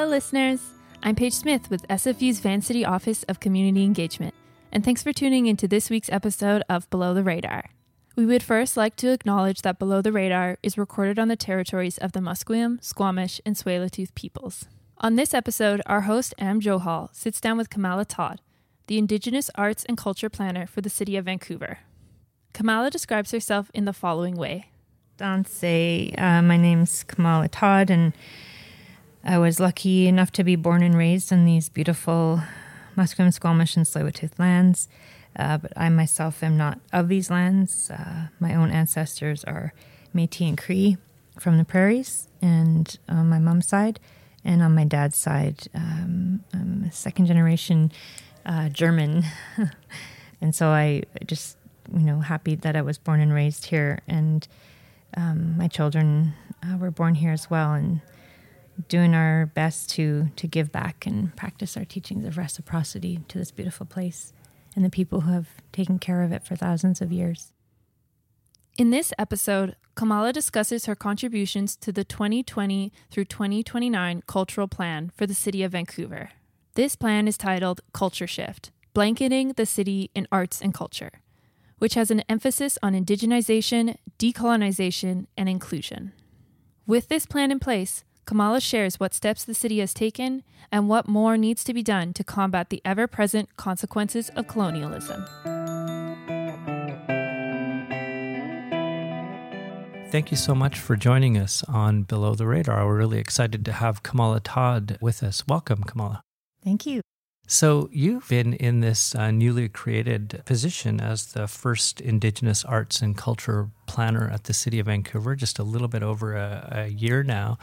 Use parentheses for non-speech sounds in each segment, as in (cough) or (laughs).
Hello, listeners. I'm Paige Smith with SFU's Vancity Office of Community Engagement, and thanks for tuning into this week's episode of Below the Radar. We would first like to acknowledge that Below the Radar is recorded on the territories of the Musqueam, Squamish, and Tsleil-Waututh peoples. On this episode, our host, Am Johal, sits down with Kamala Todd, the Indigenous Arts and Culture Planner for the City of Vancouver. Kamala describes herself in the following way. Tansi, uh, my name's Kamala Todd, and I was lucky enough to be born and raised in these beautiful Musqueam, Squamish, and Tsleil-Waututh lands. Uh, but I myself am not of these lands. Uh, my own ancestors are Métis and Cree from the prairies, and on my mom's side, and on my dad's side, um, I'm a second generation uh, German, (laughs) and so I just you know happy that I was born and raised here, and um, my children uh, were born here as well, and doing our best to to give back and practice our teachings of reciprocity to this beautiful place and the people who have taken care of it for thousands of years. In this episode, Kamala discusses her contributions to the 2020 through 2029 cultural plan for the city of Vancouver. This plan is titled Culture Shift Blanketing the City in Arts and Culture, which has an emphasis on indigenization, decolonization, and inclusion. With this plan in place, Kamala shares what steps the city has taken and what more needs to be done to combat the ever present consequences of colonialism. Thank you so much for joining us on Below the Radar. We're really excited to have Kamala Todd with us. Welcome, Kamala. Thank you. So, you've been in this uh, newly created position as the first Indigenous arts and culture planner at the City of Vancouver, just a little bit over a, a year now.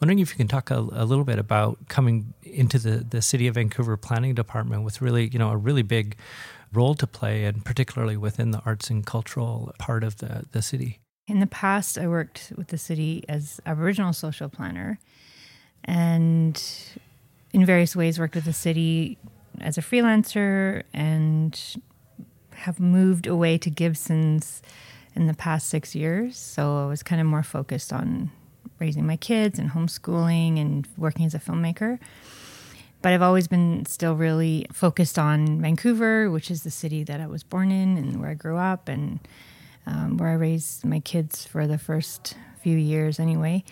Wondering if you can talk a, a, little bit about coming into the, the City of Vancouver Planning Department with really, you know, a really big role to play, and particularly within the arts and cultural part of the, the city. In the past, I worked with the city as Aboriginal social planner and in various ways worked with the city as a freelancer and have moved away to Gibsons in the past six years. So I was kind of more focused on raising my kids and homeschooling and working as a filmmaker. But I've always been still really focused on Vancouver, which is the city that I was born in and where I grew up and um, where I raised my kids for the first few years anyway.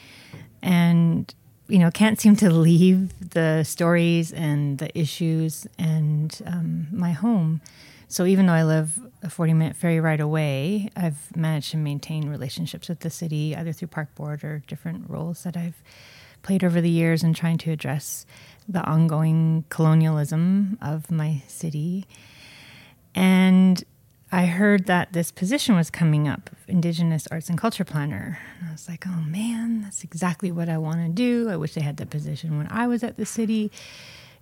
And you know, can't seem to leave the stories and the issues and um, my home. So even though I live a 40 minute ferry ride away, I've managed to maintain relationships with the city, either through park board or different roles that I've played over the years in trying to address the ongoing colonialism of my city. And I heard that this position was coming up, Indigenous Arts and Culture Planner. And I was like, oh man, that's exactly what I want to do. I wish they had that position when I was at the city,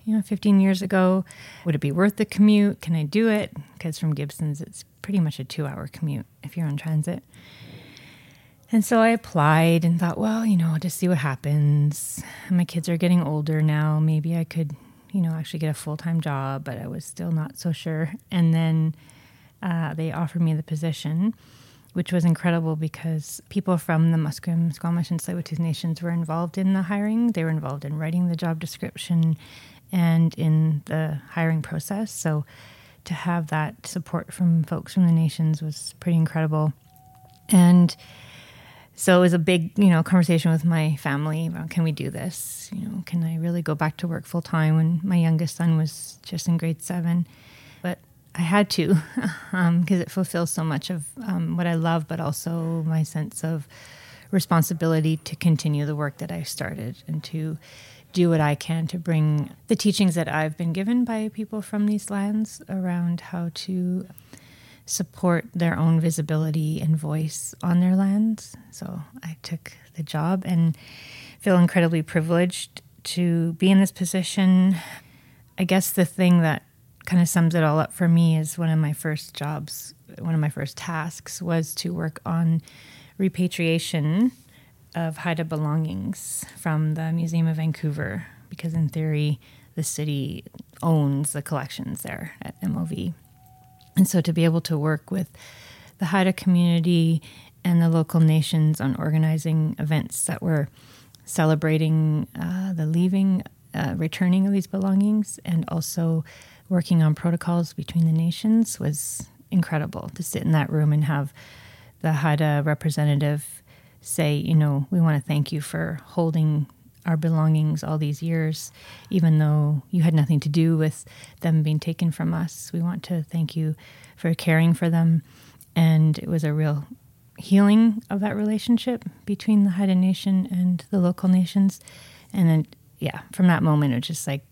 you know, 15 years ago. Would it be worth the commute? Can I do it? Because from Gibsons, it's pretty much a two hour commute if you're on transit. And so I applied and thought, well, you know, I'll just see what happens. My kids are getting older now. Maybe I could, you know, actually get a full time job, but I was still not so sure. And then uh, they offered me the position, which was incredible because people from the Musqueam, Squamish, and Tsleil-Waututh nations were involved in the hiring. They were involved in writing the job description and in the hiring process. So to have that support from folks from the nations was pretty incredible. And so it was a big, you know, conversation with my family can we do this? You know, can I really go back to work full time when my youngest son was just in grade seven? I had to because (laughs) um, it fulfills so much of um, what I love, but also my sense of responsibility to continue the work that I started and to do what I can to bring the teachings that I've been given by people from these lands around how to support their own visibility and voice on their lands. So I took the job and feel incredibly privileged to be in this position. I guess the thing that kind of sums it all up for me is one of my first jobs, one of my first tasks was to work on repatriation of Haida belongings from the Museum of Vancouver, because in theory, the city owns the collections there at MOV. And so to be able to work with the Haida community and the local nations on organizing events that were celebrating uh, the leaving uh, returning of these belongings and also working on protocols between the nations was incredible to sit in that room and have the Haida representative say, you know, we want to thank you for holding our belongings all these years, even though you had nothing to do with them being taken from us. We want to thank you for caring for them. And it was a real healing of that relationship between the Haida Nation and the local nations. And then, yeah, from that moment, it was just like,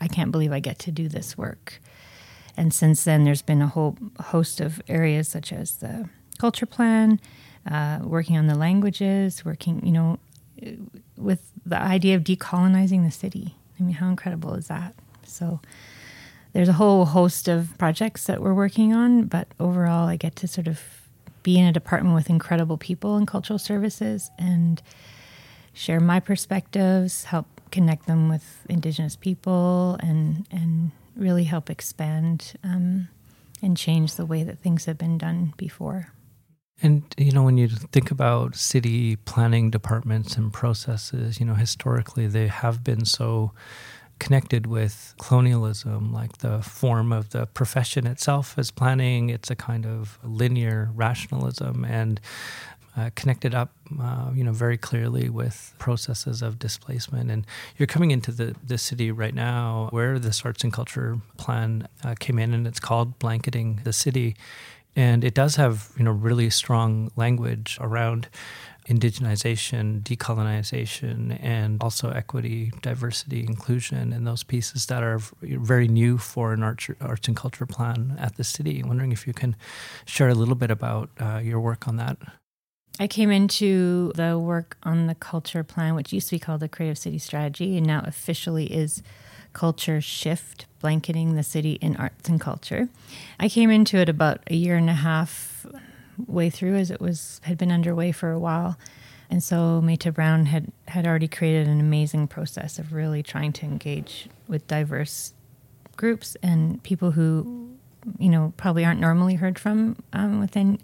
I can't believe I get to do this work. And since then, there's been a whole host of areas such as the culture plan, uh, working on the languages, working, you know, with the idea of decolonizing the city. I mean, how incredible is that? So there's a whole host of projects that we're working on, but overall, I get to sort of be in a department with incredible people in cultural services and share my perspectives, help connect them with Indigenous people, and and really help expand um, and change the way that things have been done before. And, you know, when you think about city planning departments and processes, you know, historically they have been so connected with colonialism, like the form of the profession itself as planning. It's a kind of linear rationalism and uh, connected up, uh, you know, very clearly with processes of displacement. And you're coming into the, the city right now where this arts and culture plan uh, came in, and it's called Blanketing the City. And it does have, you know, really strong language around indigenization, decolonization, and also equity, diversity, inclusion, and those pieces that are very new for an arts, arts and culture plan at the city. I'm wondering if you can share a little bit about uh, your work on that. I came into the work on the culture plan, which used to be called the Creative City Strategy, and now officially is Culture Shift blanketing the city in arts and culture. I came into it about a year and a half way through as it was had been underway for a while. And so Meta Brown had, had already created an amazing process of really trying to engage with diverse groups and people who, you know, probably aren't normally heard from um, within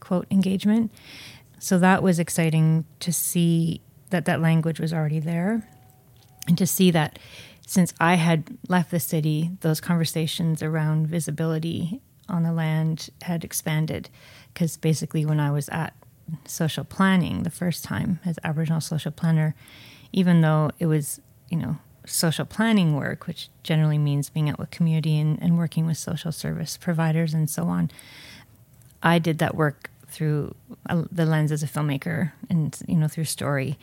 quote engagement. So that was exciting to see that that language was already there and to see that since I had left the city, those conversations around visibility on the land had expanded. Because basically, when I was at social planning the first time as Aboriginal social planner, even though it was, you know, social planning work, which generally means being out with community and, and working with social service providers and so on, I did that work through uh, the lens as a filmmaker and, you know, through story.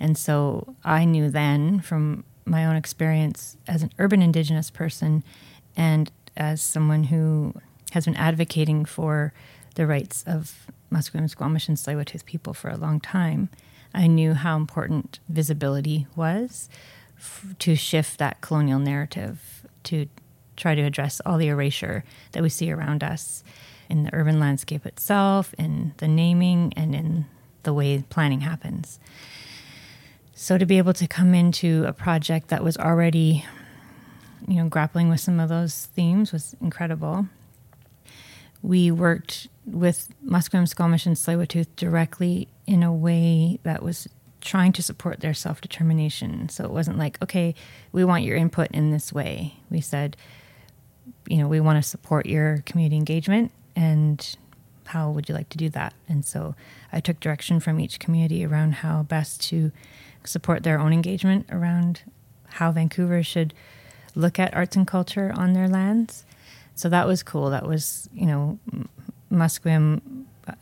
And so I knew then from my own experience as an urban Indigenous person and as someone who has been advocating for the rights of Musqueam, Squamish, and tsleil people for a long time, I knew how important visibility was f- to shift that colonial narrative, to try to address all the erasure that we see around us in the urban landscape itself, in the naming, and in the way planning happens. So to be able to come into a project that was already, you know, grappling with some of those themes was incredible. We worked with Musqueam, Squamish, and tsleil directly in a way that was trying to support their self determination. So it wasn't like, okay, we want your input in this way. We said, you know, we want to support your community engagement and how would you like to do that? And so I took direction from each community around how best to support their own engagement around how Vancouver should look at arts and culture on their lands. So that was cool. That was, you know, Musqueam uh,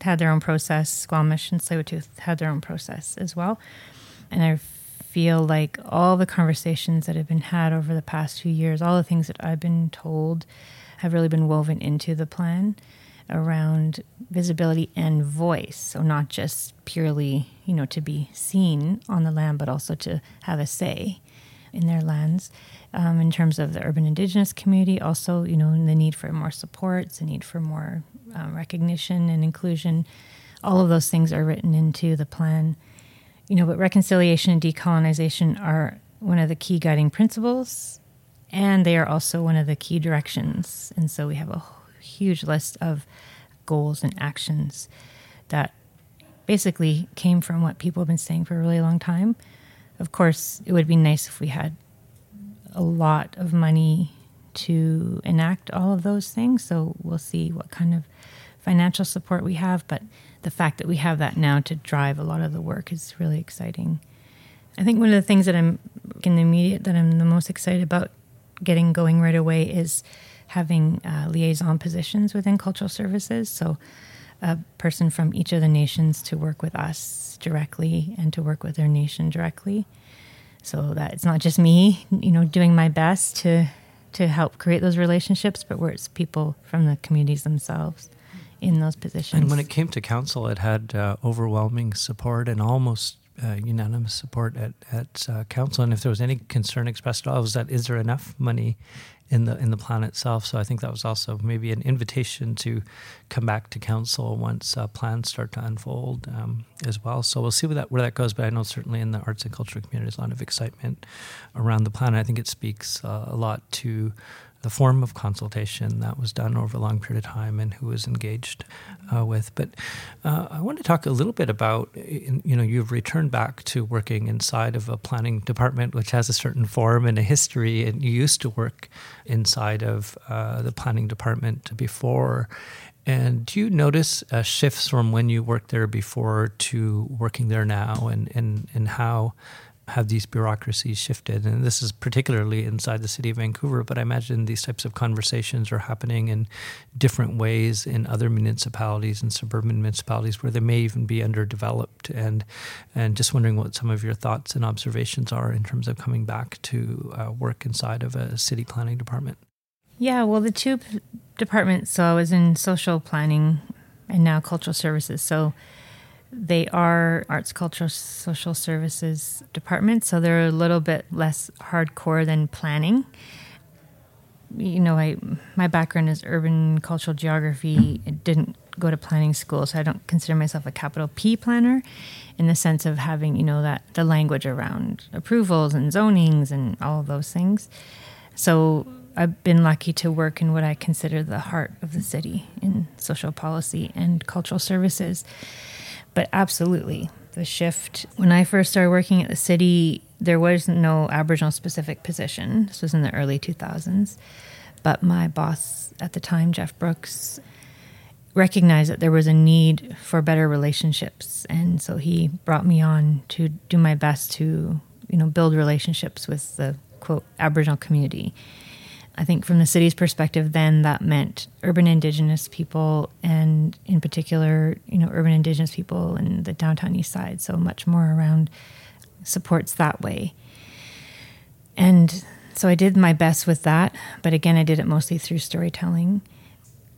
had their own process, Squamish and tsleil had their own process as well. And I feel like all the conversations that have been had over the past few years, all the things that I've been told, have really been woven into the plan around visibility and voice. So not just purely, you know, to be seen on the land, but also to have a say in their lands. Um, in terms of the urban indigenous community, also, you know, the need for more supports, the need for more um, recognition and inclusion. All of those things are written into the plan. You know, but reconciliation and decolonization are one of the key guiding principles, and they are also one of the key directions. And so we have a huge list of goals and actions that basically came from what people have been saying for a really long time of course, it would be nice if we had a lot of money to enact all of those things. So we'll see what kind of financial support we have. But the fact that we have that now to drive a lot of the work is really exciting. I think one of the things that I'm in the immediate that I'm the most excited about getting going right away is having uh, liaison positions within cultural services. So a person from each of the nations to work with us directly and to work with their nation directly. So that it's not just me, you know, doing my best to to help create those relationships, but where it's people from the communities themselves in those positions. And when it came to council, it had uh, overwhelming support and almost uh, unanimous support at at uh, council. And if there was any concern expressed at all, was that is there enough money in the in the plan itself? So I think that was also maybe an invitation to come back to council once uh, plans start to unfold um, as well. So we'll see where that where that goes. But I know certainly in the arts and culture community, there's a lot of excitement around the plan. I think it speaks uh, a lot to the form of consultation that was done over a long period of time and who was engaged uh, with. But uh, I want to talk a little bit about, you know, you've returned back to working inside of a planning department, which has a certain form and a history, and you used to work inside of uh, the planning department before. And do you notice uh, shifts from when you worked there before to working there now, and, and, and how have these bureaucracies shifted? And this is particularly inside the city of Vancouver, but I imagine these types of conversations are happening in different ways in other municipalities and suburban municipalities where they may even be underdeveloped. And and just wondering what some of your thoughts and observations are in terms of coming back to uh, work inside of a city planning department. Yeah, well, the two departments. So I was in social planning and now cultural services. So they are arts, cultural, social services departments, so they're a little bit less hardcore than planning. You know, I my background is urban cultural geography. I didn't go to planning school, so I don't consider myself a capital P planner in the sense of having, you know, that the language around approvals and zonings and all those things. So I've been lucky to work in what I consider the heart of the city in social policy and cultural services. But absolutely, the shift. When I first started working at the city, there was no Aboriginal specific position. This was in the early 2000s. But my boss at the time, Jeff Brooks, recognized that there was a need for better relationships. And so he brought me on to do my best to, you know, build relationships with the quote Aboriginal community I think from the city's perspective, then that meant urban indigenous people, and in particular, you know, urban indigenous people in the downtown east side. So much more around supports that way. And so I did my best with that, but again, I did it mostly through storytelling.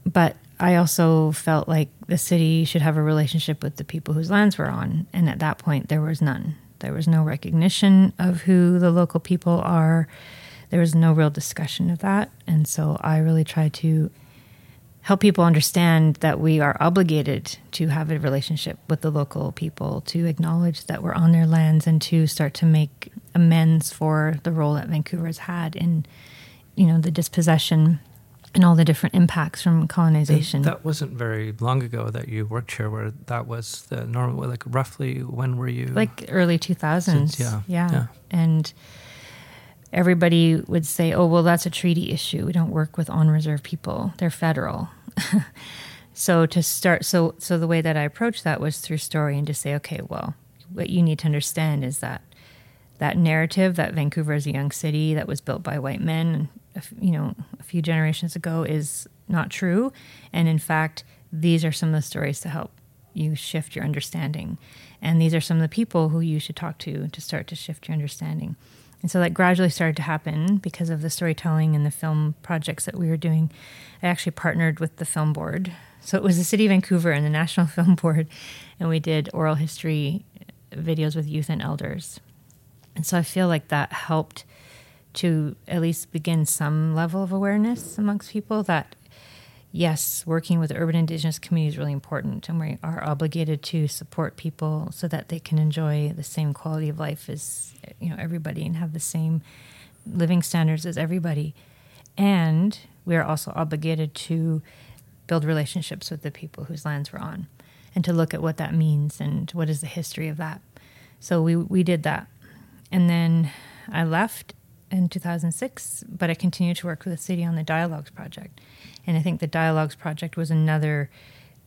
But I also felt like the city should have a relationship with the people whose lands we're on, and at that point, there was none. There was no recognition of who the local people are there was no real discussion of that. And so I really try to help people understand that we are obligated to have a relationship with the local people, to acknowledge that we're on their lands, and to start to make amends for the role that Vancouver has had in, you know, the dispossession and all the different impacts from colonization. And that wasn't very long ago that you worked here, where that was the normal. Like roughly, when were you? Like early two thousands. Yeah, yeah, yeah, and everybody would say, oh, well, that's a treaty issue. We don't work with on reserve people, they're federal. (laughs) so to start, so, so the way that I approached that was through story and to say, okay, well, what you need to understand is that that narrative that Vancouver is a young city that was built by white men, you know, a few generations ago is not true. And in fact, these are some of the stories to help you shift your understanding. And these are some of the people who you should talk to to start to shift your understanding. And so that gradually started to happen because of the storytelling and the film projects that we were doing. I actually partnered with the film board. So it was the City of Vancouver and the National (laughs) Film Board, and we did oral history videos with youth and elders. And so I feel like that helped to at least begin some level of awareness amongst people that yes, working with urban indigenous communities is really important, and we are obligated to support people so that they can enjoy the same quality of life as you know everybody and have the same living standards as everybody. And we are also obligated to build relationships with the people whose lands we're on, and to look at what that means and what is the history of that. So we we did that, And then I left in 2006, but I continued to work with the city on the Dialogues Project. And I think the Dialogues Project was another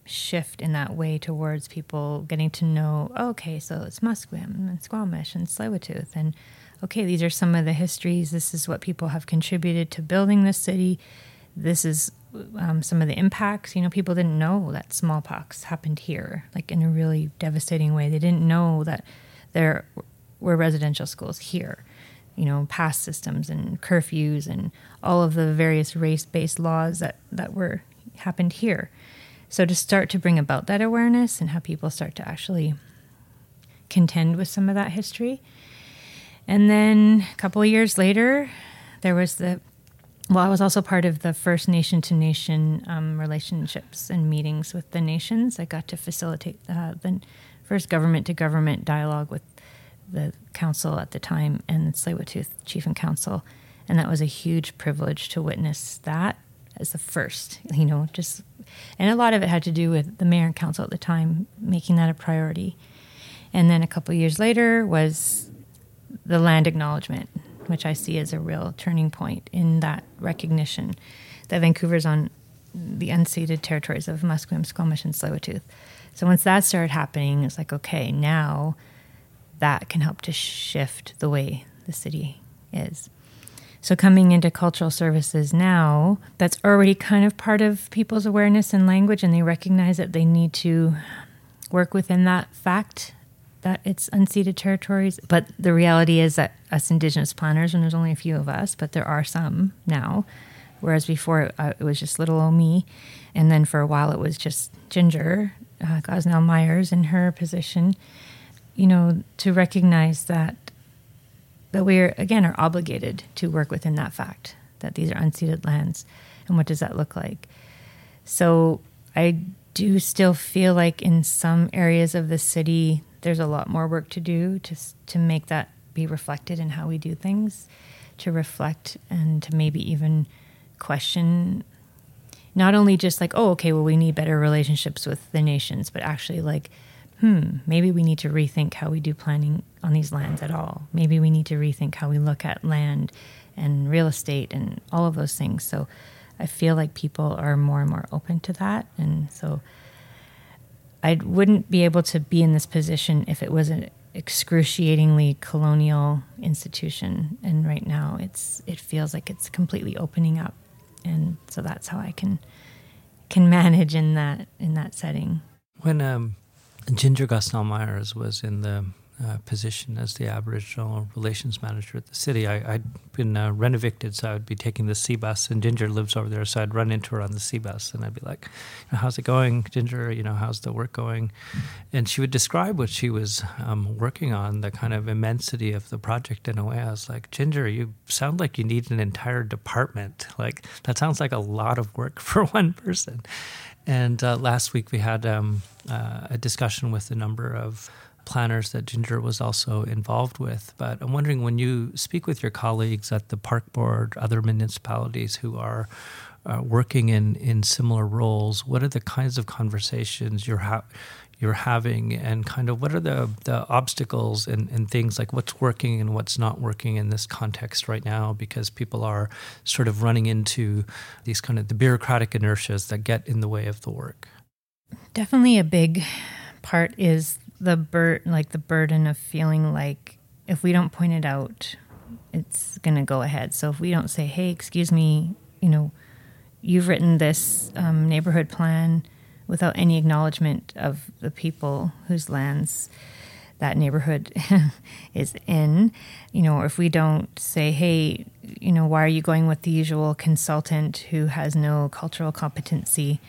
shift in that way towards people getting to know, okay, so it's Musqueam and Squamish and tsleil And okay, these are some of the histories. This is what people have contributed to building this city. This is um, some of the impacts. You know, people didn't know that smallpox happened here, like in a really devastating way. They didn't know that there were residential schools here. You know, pass systems and curfews and all of the various race-based laws that that were happened here. So to start to bring about that awareness and how people start to actually contend with some of that history. And then a couple years later, there was the well, I was also part of the first nation to nation relationships and meetings with the nations. I got to facilitate uh, the first government to government dialogue with the council at the time and the tsleil Chief and Council. And that was a huge privilege to witness that as the first, you know, just, and a lot of it had to do with the mayor and council at the time making that a priority. And then a couple years later was the land acknowledgement which I see as a real turning point in that recognition that Vancouver's on the unceded territories of Musqueam, Squamish, and tsleil So once that started happening, it's like, okay, now that can help to shift the way the city is. So coming into cultural services now, that's already kind of part of people's awareness and language, and they recognize that they need to work within that fact that it's unceded territories. But the reality is that us Indigenous planners, and there's only a few of us, but there are some now. Whereas before uh, it was just little old me, and then for a while it was just Ginger uh, Gosnell Myers in her position. You know, to recognize that that we are again are obligated to work within that fact that these are unceded lands, and what does that look like? So I do still feel like in some areas of the city there's a lot more work to do to to make that be reflected in how we do things, to reflect and to maybe even question not only just like oh okay well we need better relationships with the nations but actually like hmm maybe we need to rethink how we do planning on these lands at all maybe we need to rethink how we look at land and real estate and all of those things so i feel like people are more and more open to that and so I wouldn't be able to be in this position if it was an excruciatingly colonial institution. And right now, it's it feels like it's completely opening up, and so that's how I can can (laughs) manage in that in that setting. When um, Ginger Gosnell Myers was in the uh, position as the Aboriginal Relations Manager at the city. I, had been uh, renovicted, so I would be taking the C bus, and Ginger lives over there, so I'd run into her on the C bus, and I'd be like, "How's it going, Ginger? You know, how's the work going?" And she would describe what she was um, working on, the kind of immensity of the project. In a way, I was like, "Ginger, you sound like you need an entire department. Like that sounds like a lot of work (laughs) for one person." And uh, last week we had um, uh, a discussion with a number of planners that Ginger was also involved with. But I'm wondering when you speak with your colleagues at the park board, other municipalities who are uh, working in, in similar roles, what are the kinds of conversations you're ha- you're having, and kind of what are the, the obstacles and, and things like what's working and what's not working in this context right now? Because people are sort of running into these kind of the bureaucratic inertias that get in the way of the work. Definitely a big part is the bur- like the burden of feeling like if we don't point it out, it's going to go ahead. So if we don't say, "Hey, excuse me, you know, you've written this um, neighborhood plan without any acknowledgement of the people whose lands that neighborhood (laughs) is in, you know, if we don't say, "Hey, you know, why are you going with the usual consultant who has no cultural competency?"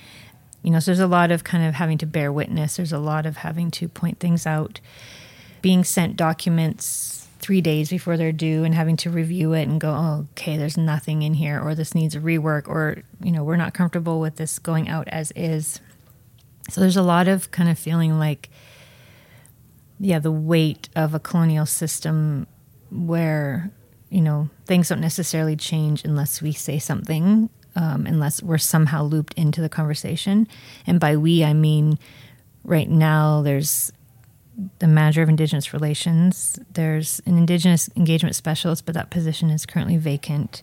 You know, so there's a lot of kind of having to bear witness. There's a lot of having to point things out, being sent documents three days before they're due and having to review it and go, oh, okay, there's nothing in here, or this needs a rework, or, you know, we're not comfortable with this going out as is. So there's a lot of kind of feeling like, yeah, the weight of a colonial system where, you know, things don't necessarily change unless we say something um, unless we're somehow looped into the conversation. And by we, I mean right now there's the manager of Indigenous relations. There's an Indigenous engagement specialist, but that position is currently vacant.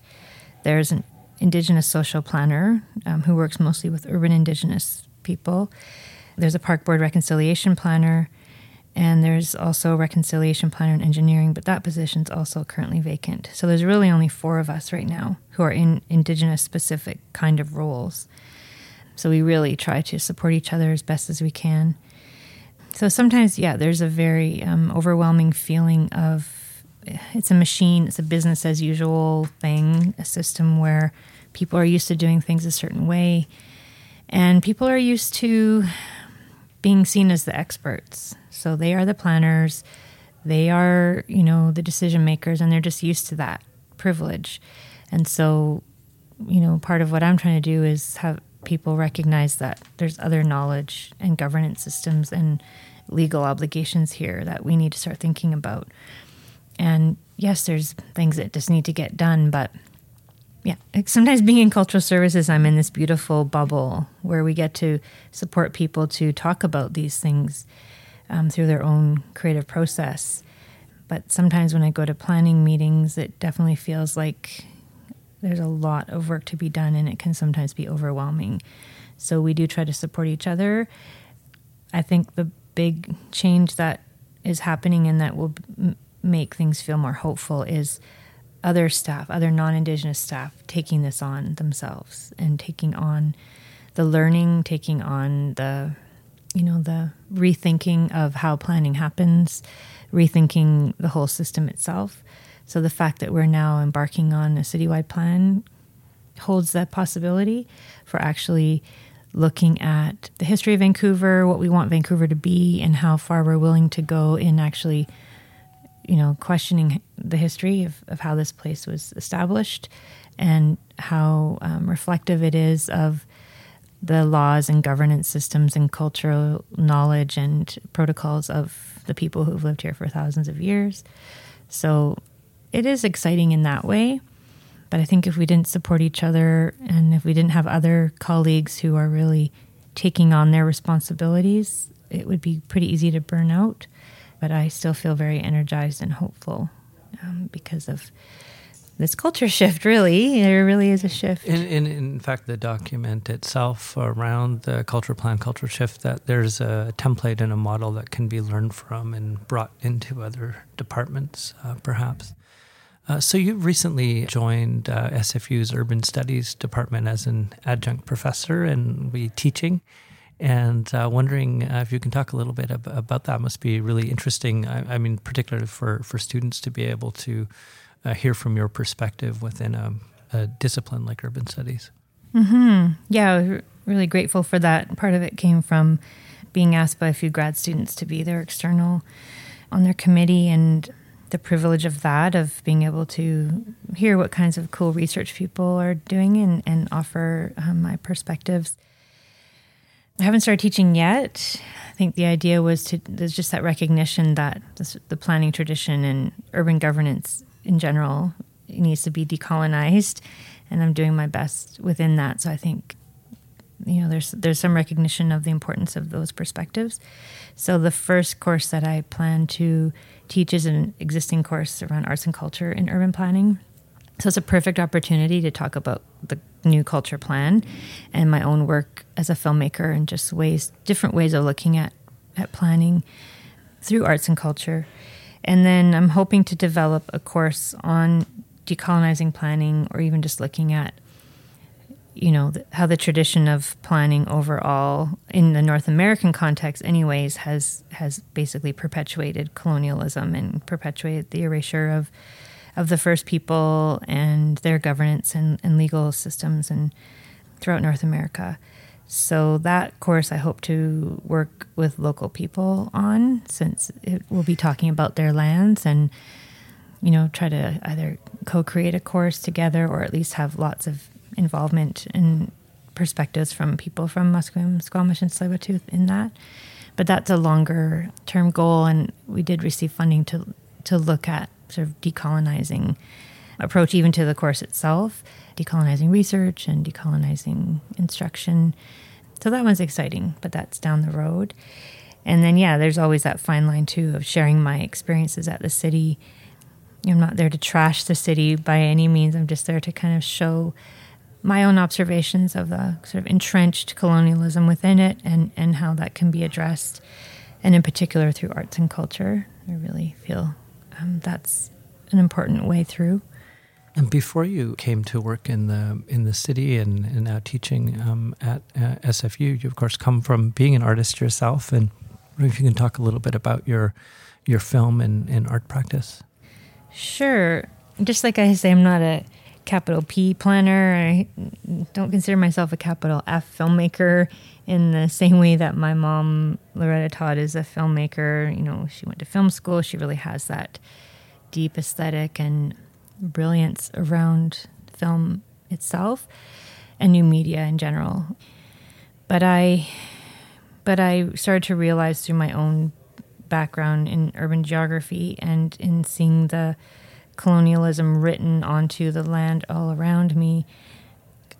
There's an Indigenous social planner um, who works mostly with urban Indigenous people. There's a park board reconciliation planner, and there's also a reconciliation planner in engineering, but that position's also currently vacant. So there's really only four of us right now who are in Indigenous specific kind of roles. So we really try to support each other as best as we can. So sometimes, yeah, there's a very um, overwhelming feeling of it's a machine, it's a business as usual thing, a system where people are used to doing things a certain way, and people are used to being seen as the experts. So they are the planners, they are, you know, the decision makers, and they're just used to that privilege. And so, you know, part of what I'm trying to do is have people recognize that there's other knowledge and governance systems and legal obligations here that we need to start thinking about. And yes, there's things that just need to get done, but yeah, sometimes being in cultural services, I'm in this beautiful bubble where we get to support people to talk about these things um, through their own creative process. But sometimes when I go to planning meetings, it definitely feels like there's a lot of work to be done and it can sometimes be overwhelming. So we do try to support each other. I think the big change that is happening and that will make things feel more hopeful is other staff, other non Indigenous staff, taking this on themselves and taking on the learning, taking on the, you know, the rethinking of how planning happens, rethinking the whole system itself. So the fact that we're now embarking on a citywide plan holds that possibility for actually looking at the history of Vancouver, what we want Vancouver to be, and how far we're willing to go in actually, you know, questioning the history of, of how this place was established and how um, reflective it is of the laws and governance systems and cultural knowledge and protocols of the people who've lived here for thousands of years. So it is exciting in that way. But I think if we didn't support each other and if we didn't have other colleagues who are really taking on their responsibilities, it would be pretty easy to burn out. But I still feel very energized and hopeful um, because of this culture (laughs) shift, really. There really is a shift. In, fact, the document itself around the culture plan, culture shift, that there's a template and a model that can be learned from and brought into other departments, uh, perhaps. Uh, so you recently joined uh, SFU's Urban Studies department as an adjunct professor and be teaching. And uh, wondering uh, if you can talk a little bit ab- about that. Must be really interesting. I, I, mean, particularly for, for students to be able to uh, hear from your perspective within a, a discipline like urban studies. Mm-hmm. Yeah, really grateful for that. Part of it came from being asked by a few grad students to be their external on their committee and the privilege of that, of being able to hear what kinds of cool research people are doing and, and offer um, my perspectives. I haven't started teaching yet. I think the idea was to there's just that recognition that this, the planning tradition and urban governance in general needs to be decolonized, and I'm doing my best within that. So I think you know there's there's some recognition of the importance of those perspectives. So the first course that I plan to teaches an existing course around arts and culture in urban planning. So it's a perfect opportunity to talk about the new culture plan and my own work as a filmmaker and just ways different ways of looking at at planning through arts and culture. And then I'm hoping to develop a course on decolonizing planning or even just looking at you know how the tradition of planning overall in the North American context, anyways, has has basically perpetuated colonialism and perpetuated the erasure of of the first people and their governance and, and legal systems and throughout North America. So that course, I hope to work with local people on, since it will be talking about their lands and you know try to either co-create a course together or at least have lots of involvement and perspectives from people from Musqueam, Squamish, and Tsleil-Waututh in that. But that's a longer term goal, and we did receive funding to to look at sort of decolonizing approach even to the course itself, decolonizing research and decolonizing instruction. So that one's exciting, but that's down the road. And then, yeah, there's always that fine line too of sharing my experiences at the city. I'm not there to trash the city by any means. I'm just there to kind of show my own observations of the sort of entrenched colonialism within it and, and how that can be addressed. And in particular, through arts and culture. I really feel um, that's an important way through. And before you came to work in the in the city and, and now teaching um, at uh, SFU, you of course come from being an artist yourself. And if you can talk a little bit about your your film and, and art practice. Sure. Just like I say, I'm not a capital P planner. I don't consider myself a capital F filmmaker in the same way that my mom, Loretta Todd, is a filmmaker. You know, she went to film school. She really has that deep aesthetic and brilliance around film itself and new media in general. But I but I started to realize through my own background in urban geography and in seeing the colonialism written onto the land all around me,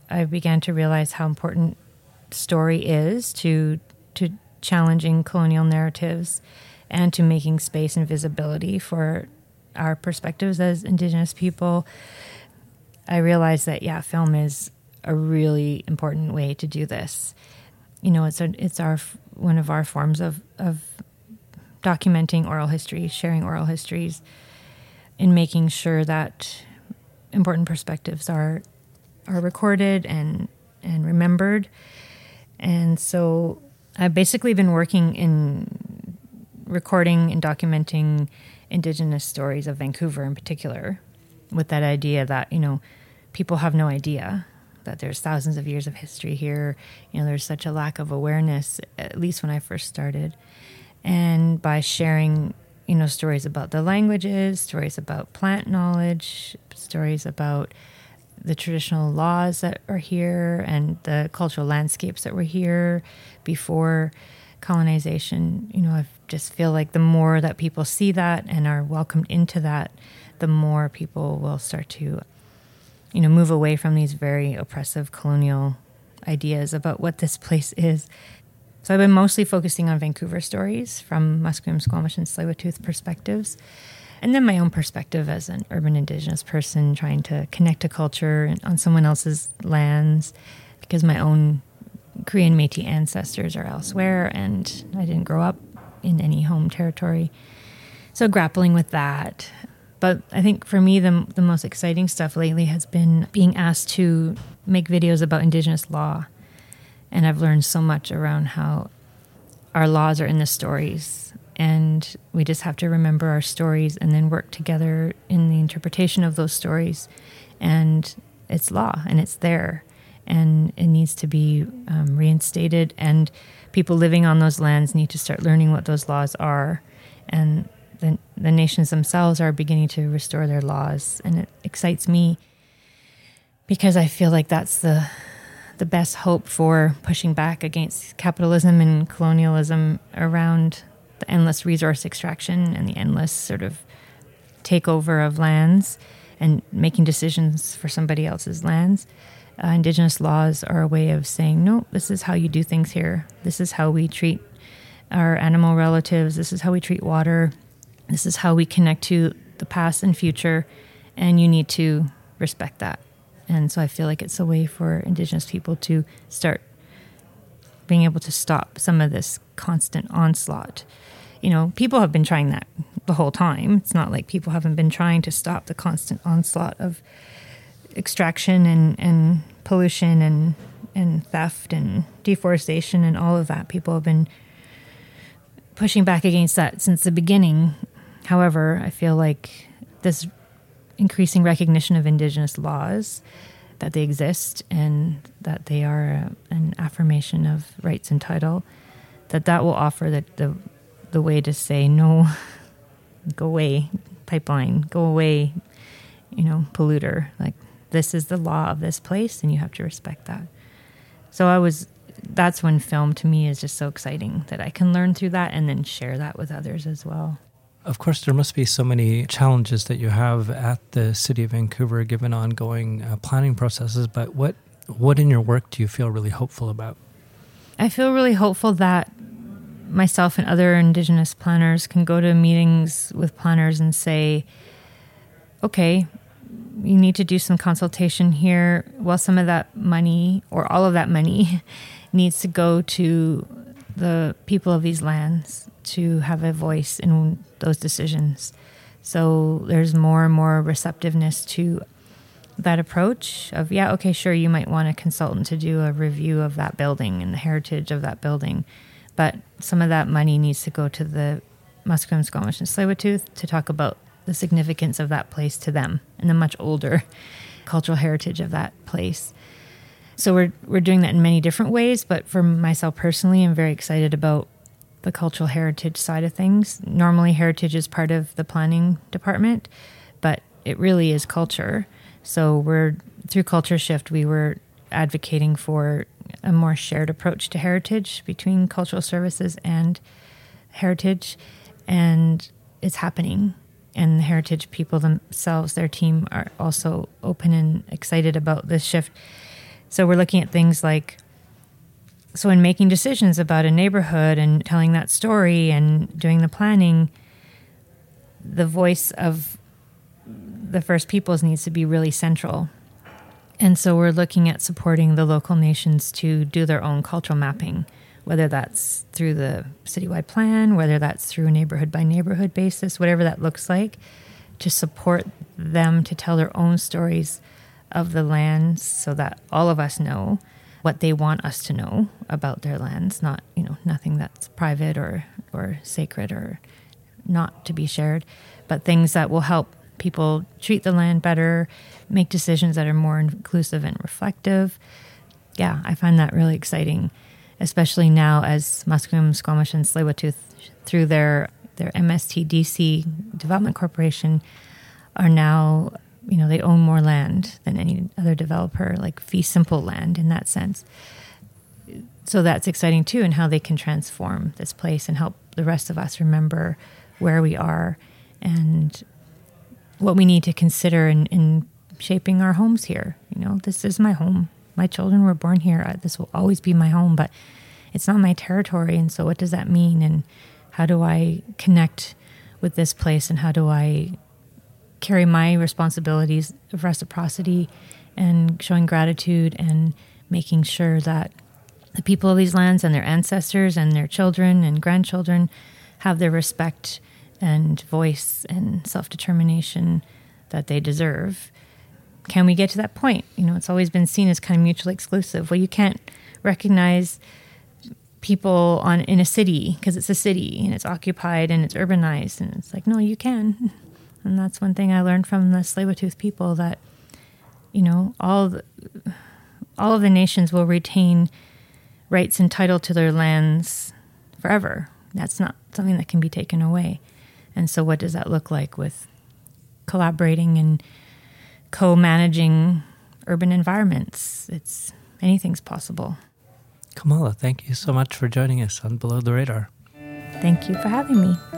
I began to realize how important story is to to challenging colonial narratives and to making space and visibility for our perspectives as indigenous people. I realized that yeah, film is a really important way to do this. You know, it's a, it's our one of our forms of of documenting oral history, sharing oral histories, in making sure that important perspectives are are recorded and and remembered. And so I've basically been working in recording and documenting indigenous stories of Vancouver in particular with that idea that, you know, people have no idea that there's thousands of years of history here. You know, there's such a lack of awareness, at least when I first started. And by sharing you know, stories about the languages, stories about plant knowledge, stories about the traditional laws that are here and the cultural landscapes that were here before colonization. You know, I just feel like the more that people see that and are welcomed into that, the more people will start to, you know, move away from these very oppressive colonial ideas about what this place is so I've been mostly focusing on Vancouver stories from Musqueam, Squamish, and Tsleil-Waututh perspectives. And then my own perspective as an urban indigenous person trying to connect to culture on someone else's lands because my own Cree and Métis ancestors are elsewhere and I didn't grow up in any home territory. So grappling with that. But I think for me, the, the most exciting stuff lately has been being asked to make videos about Indigenous law and I've learned so much around how our laws are in the stories. And we just have to remember our stories and then work together in the interpretation of those stories. And it's law and it's there. And it needs to be um, reinstated. And people living on those lands need to start learning what those laws are. And the, the nations themselves are beginning to restore their laws. And it excites me because I feel like that's the the best hope for pushing back against capitalism and colonialism around the endless resource extraction and the endless sort of takeover of lands and making decisions for somebody else's lands. Uh, indigenous laws are a way of saying, no, this is how you do things here. This is how we treat our animal relatives. This is how we treat water. This is how we connect to the past and future. And you need to respect that. And so I feel like it's a way for Indigenous people to start being able to stop some of this constant onslaught. You know, people have been trying that the whole time. It's not like people haven't been trying to stop the constant onslaught of extraction and, and pollution and, and theft and deforestation and all of that. People have been pushing back against that since the beginning. However, I feel like this increasing recognition of Indigenous laws, that they exist and that they are an affirmation of rights and title, that that will offer the, the, the way to say, no, go away, pipeline, go away, you know, polluter. Like, this is the law of this place and you have to respect that. So I was, that's when film to me is just so exciting that I can learn through that and then share that with others as well. Of course, there must be so many challenges that you have at the City of Vancouver given ongoing uh, planning processes, but what, what in your work do you feel really hopeful about? I feel really hopeful that myself and other Indigenous planners can go to meetings with planners and say, okay, you need to do some consultation here. Well, some of that money or all of that money (laughs) needs to go to the people of these lands to have a voice in those decisions. So there's more and more receptiveness to that approach of, yeah, okay, sure, you might want a consultant to do a review of that building and the heritage of that building. But some of that money needs to go to the Musqueam, Squamish, and Tsleil-Waututh to talk about the significance of that place to them and the much older (laughs) cultural heritage of that place. So we're we're doing that in many different ways, but for myself personally, I'm very excited about the cultural heritage side of things. Normally heritage is part of the planning department, but it really is culture. So we're through culture shift we were advocating for a more shared approach to heritage between cultural services and heritage and it's happening and the heritage people themselves, their team, are also open and excited about this shift. So we're looking at things like so in making decisions about a neighborhood and telling that story and doing the planning, the voice of the First Peoples needs to be really central. And so we're looking at supporting the local nations to do their own cultural mapping whether that's through the citywide plan, whether that's through a neighborhood by neighborhood basis, whatever that looks like, to support them to tell their own stories of the land so that all of us know what they want us to know about their lands, not, you know, nothing that's private or, or sacred or not to be shared, but things that will help people treat the land better, make decisions that are more inclusive and reflective. Yeah, I find that really exciting especially now as Musqueam, Squamish, and tsleil through their their MSTDC Development Corporation are now, you know, they own more land than any other developer, like fee simple land in that sense. So that's exciting too, and how they can transform this place and help the rest of us remember where we are and what we need to consider in, in shaping our homes here. You know, this is my home my children were born here. Uh, this will always be my home, but it's not my territory. And so, what does that mean? And how do I connect with this place? And how do I carry my responsibilities of reciprocity and showing gratitude and making sure that the people of these lands and their ancestors and their children and grandchildren have the respect and voice and self determination that they deserve can we get to that point? You know, it's always been seen as kind of mutually exclusive. Well, you can't recognize people on in a city because it's a city and it's occupied and it's urbanized and it's like no you can (laughs) and that's one thing i learned from the tsleil people that you know all the, all of the nations will retain rights and title to their lands forever that's not something that can be taken away and so what does that look like with collaborating and co managing urban environments. It's anything's possible. Kamala, thank you so much for joining us on Below the Radar. Thank you for having me.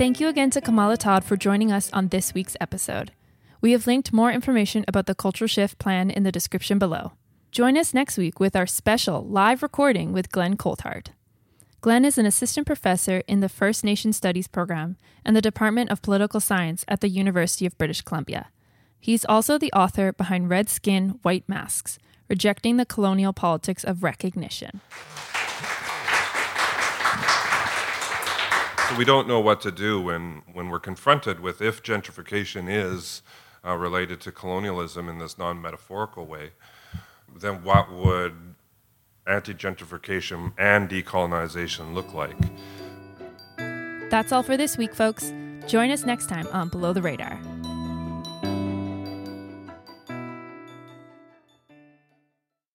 Thank you again to Kamala Todd for joining us on this week's episode. We have linked more information about the Cultural Shift plan in the description below. Join us next week with our special live recording with Glenn Coulthard. Glenn is an assistant professor in the First Nation Studies program and the Department of Political Science at the University of British Columbia. He's also the author behind Red Skin, White Masks Rejecting the Colonial Politics of Recognition. So we don't know what to do when, when we're confronted with if gentrification is uh, related to colonialism in this non metaphorical way, then what would anti gentrification and decolonization look like. That's all for this week, folks. Join us next time on Below the Radar.